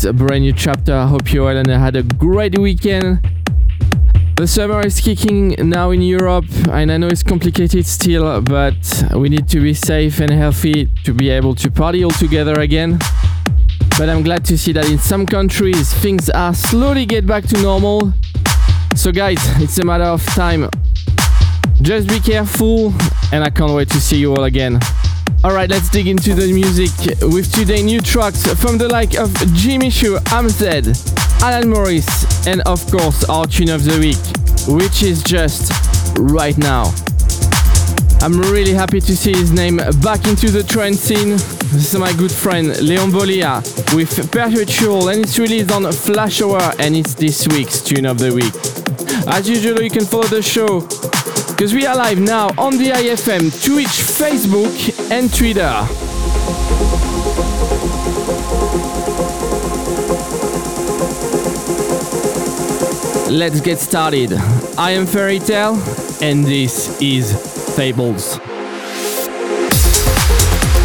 This brand new chapter. I hope you all and had a great weekend. The summer is kicking now in Europe, and I know it's complicated still, but we need to be safe and healthy to be able to party all together again. But I'm glad to see that in some countries things are slowly get back to normal. So guys, it's a matter of time. Just be careful, and I can't wait to see you all again. Alright, let's dig into the music with today new tracks from the like of Jimmy Chou, HamzeH, Alan Morris, and of course our tune of the week, which is just right now. I'm really happy to see his name back into the trance scene. This is my good friend Leon Bolier with Perpetual and it's released on Flashover and it's this week's tune of the week. As usual, you can follow the show because we are live now on the IFM, Twitch, Facebook, and Twitter. Let's get started. I am Ferry Tayle, and this is Fables.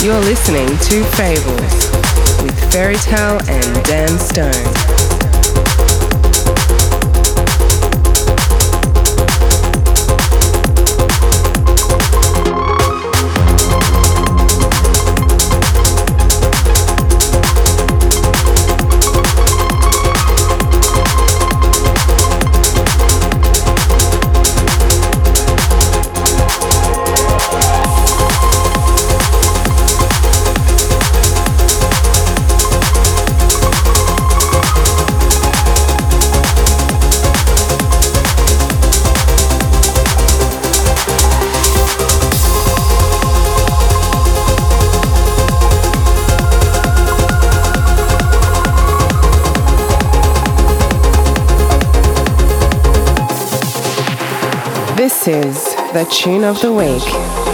You're listening to Fables with Ferry Tayle and Dan Stone. This is the tune of the week.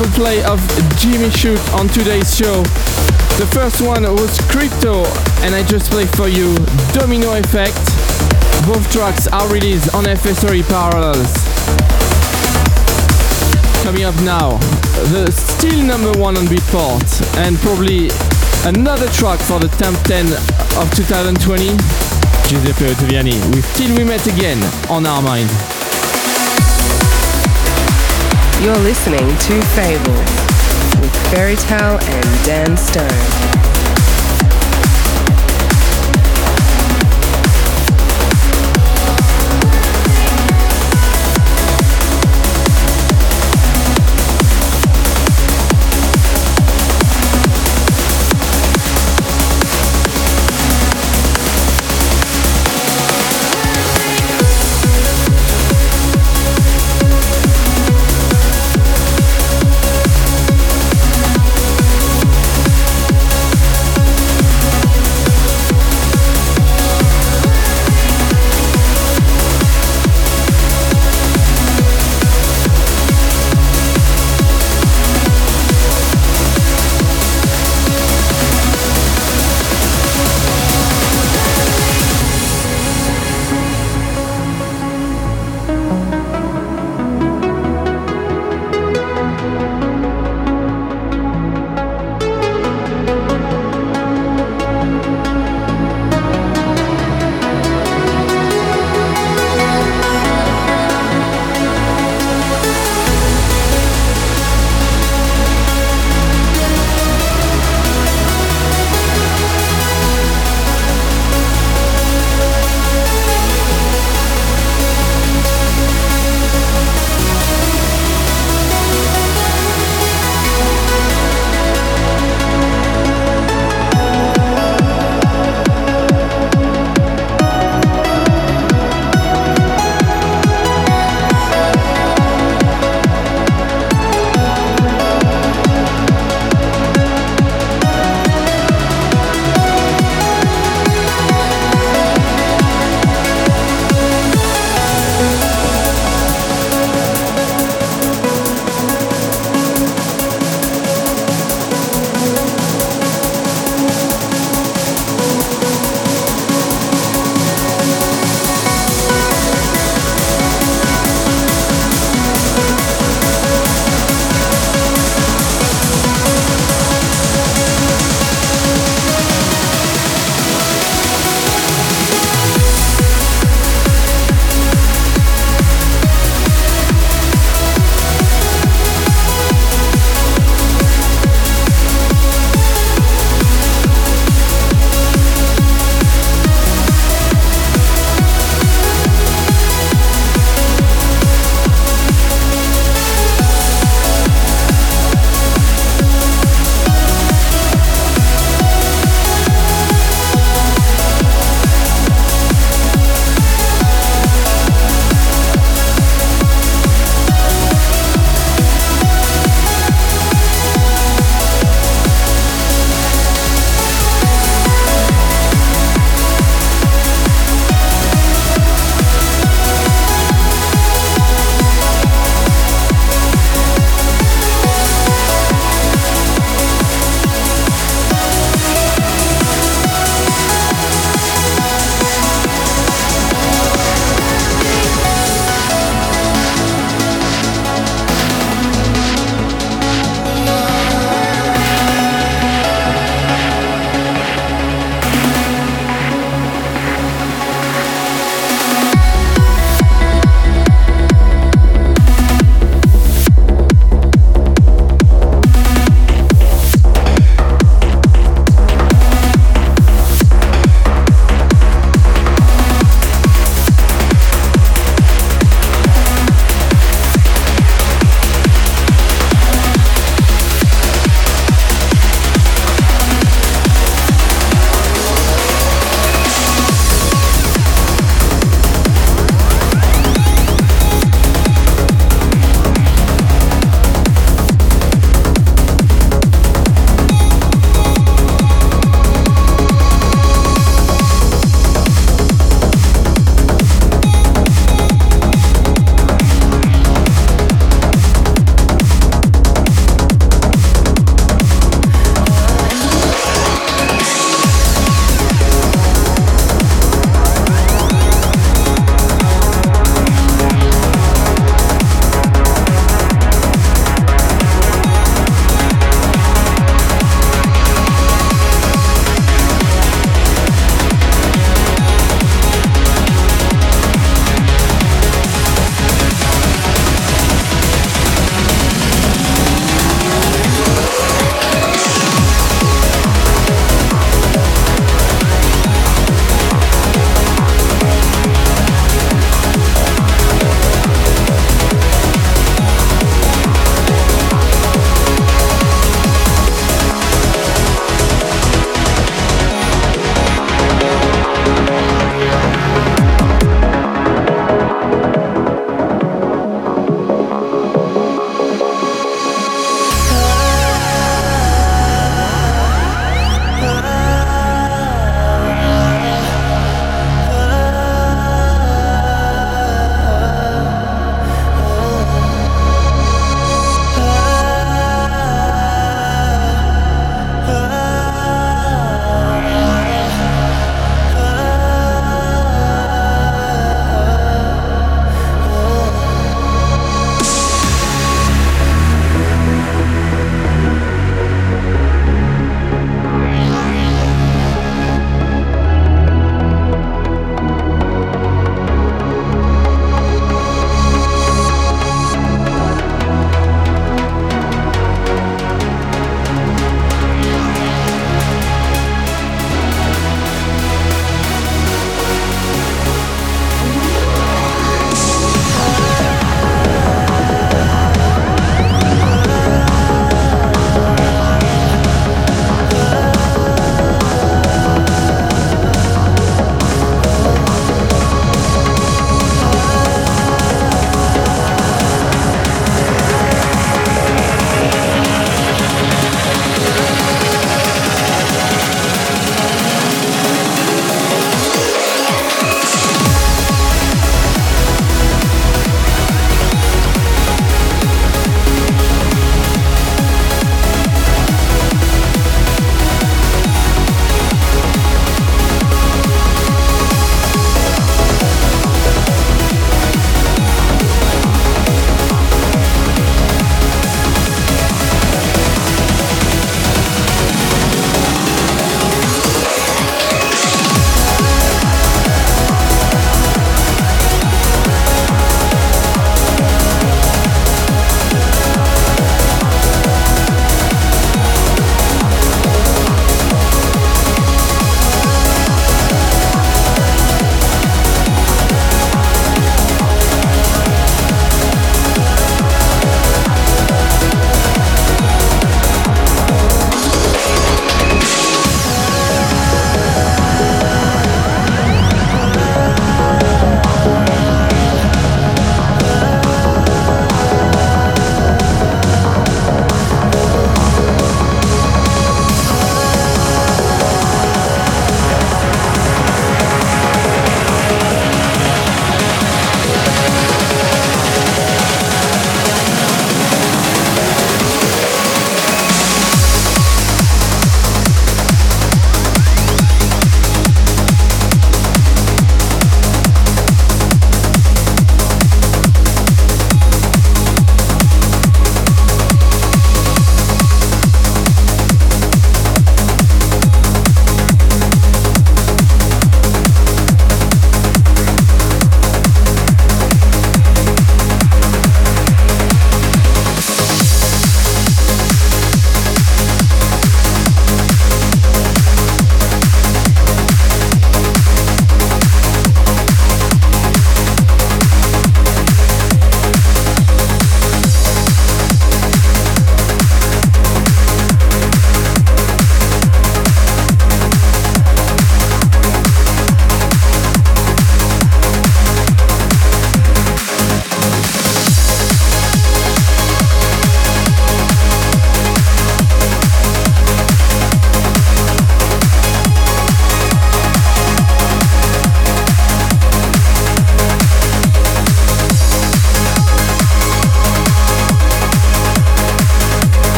Double play of Jimmy Chou on today's show. The first one was Krypto, and I just played for you Domino Effect. Both tracks are released on FSOE Parallels. Coming up now, the still number one on Beatport, and probably another track for the top 10 of 2020, Giuseppe Ottaviani with Till We Met Again on Armind. You're listening to Fable with Ferry Tayle and Dan Stone.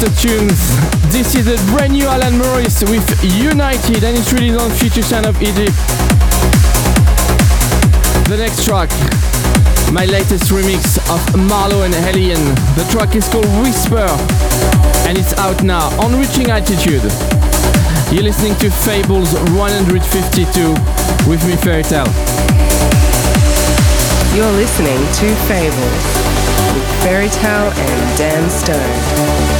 After tunes. This is a brand new Alan Morris with United and it's released on Future Sound of Egypt. The next track, my latest remix of Marlo and Haliene. The track is called Whisper and it's out now on Reaching Altitude. You're listening to Fables 152 with me, Ferry Tayle. You're listening to Fables with Ferry Tayle and Dan Stone.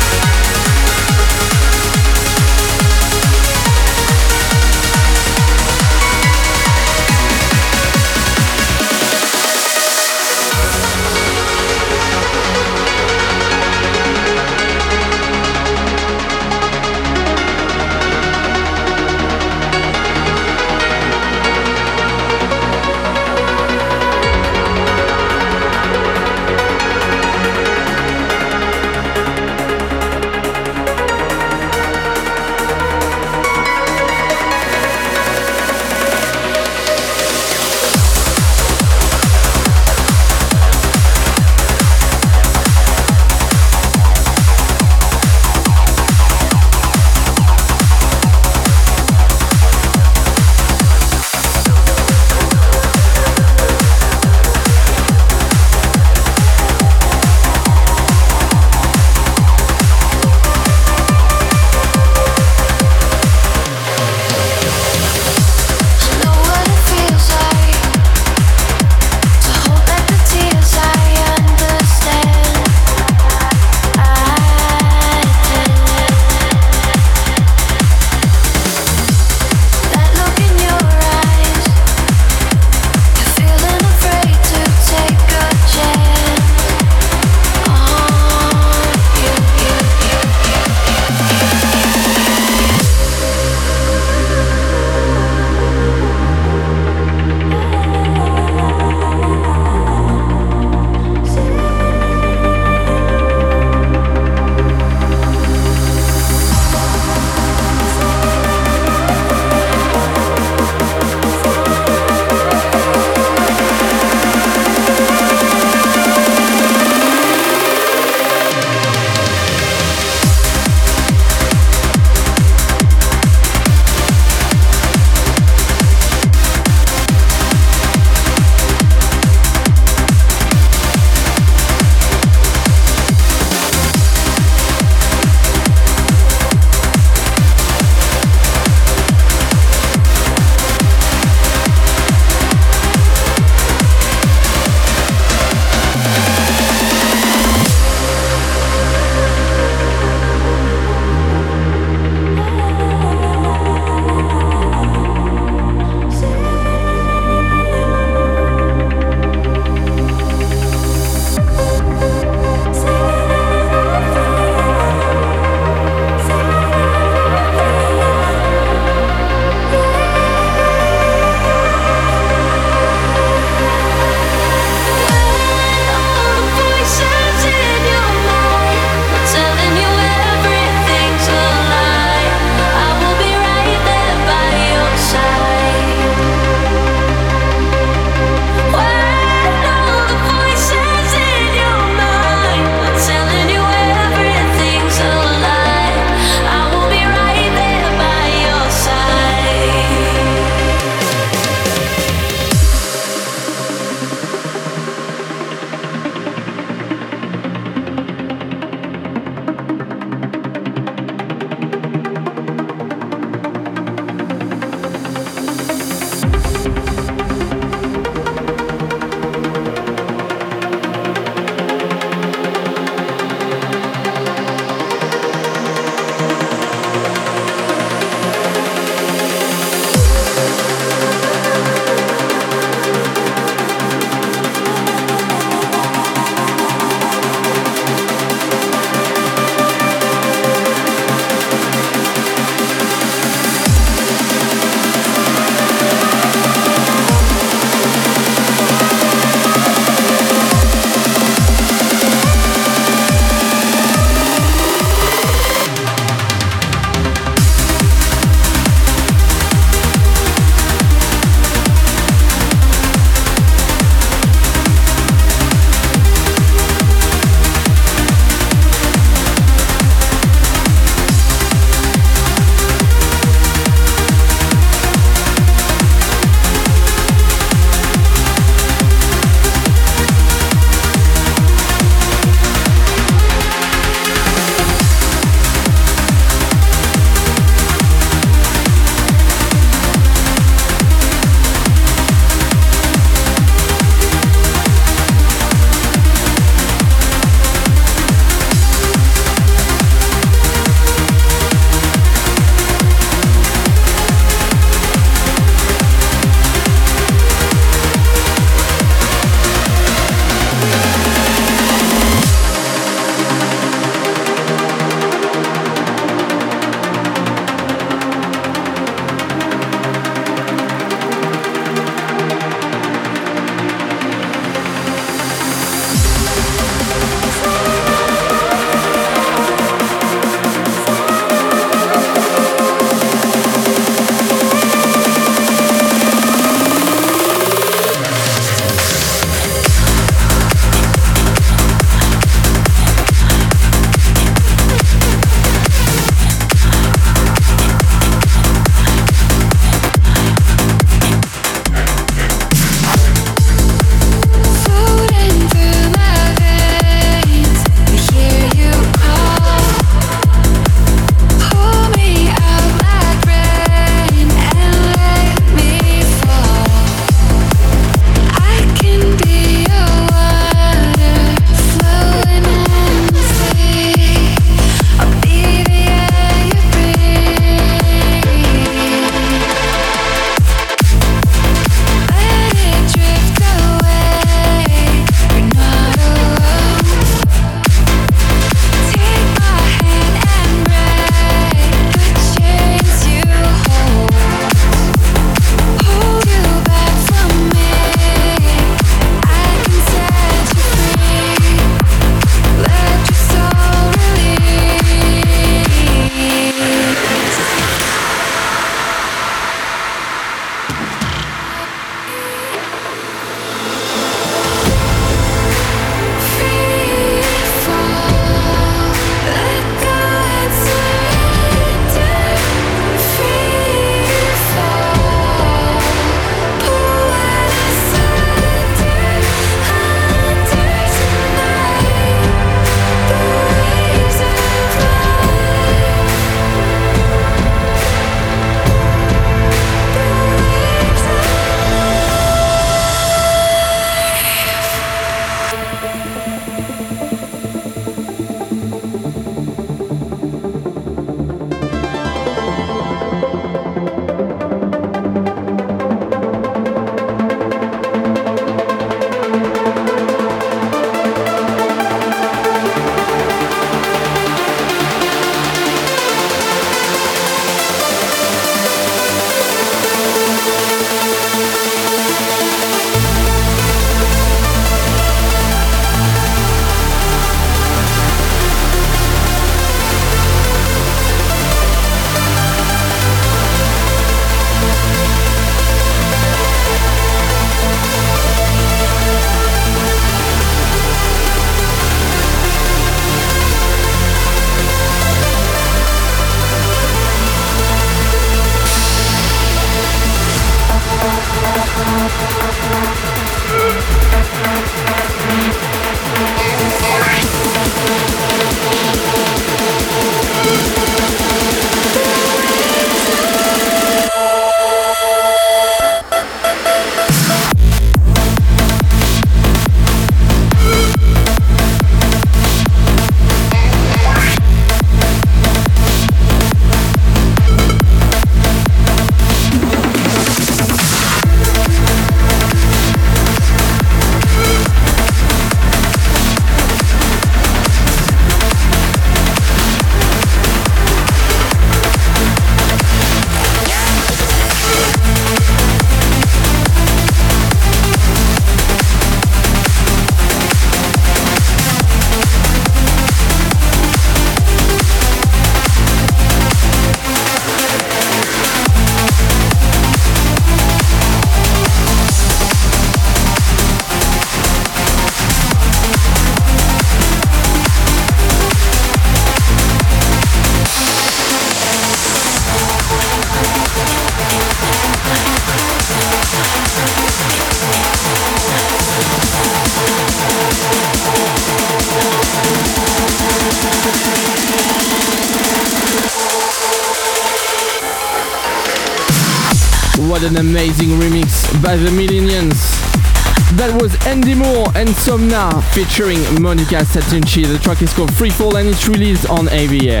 Somna featuring Monika Santucci. The track is called Freefall and it's released on AVA.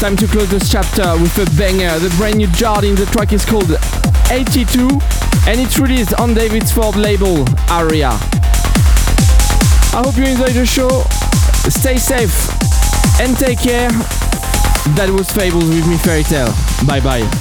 Time to close this chapter with a banger, the brand new Jardin. The track is called 82 and it's released on David's Ford label, Aria. I hope you enjoyed the show. Stay safe and take care. That was Fables with me Ferry Tayle. Bye bye.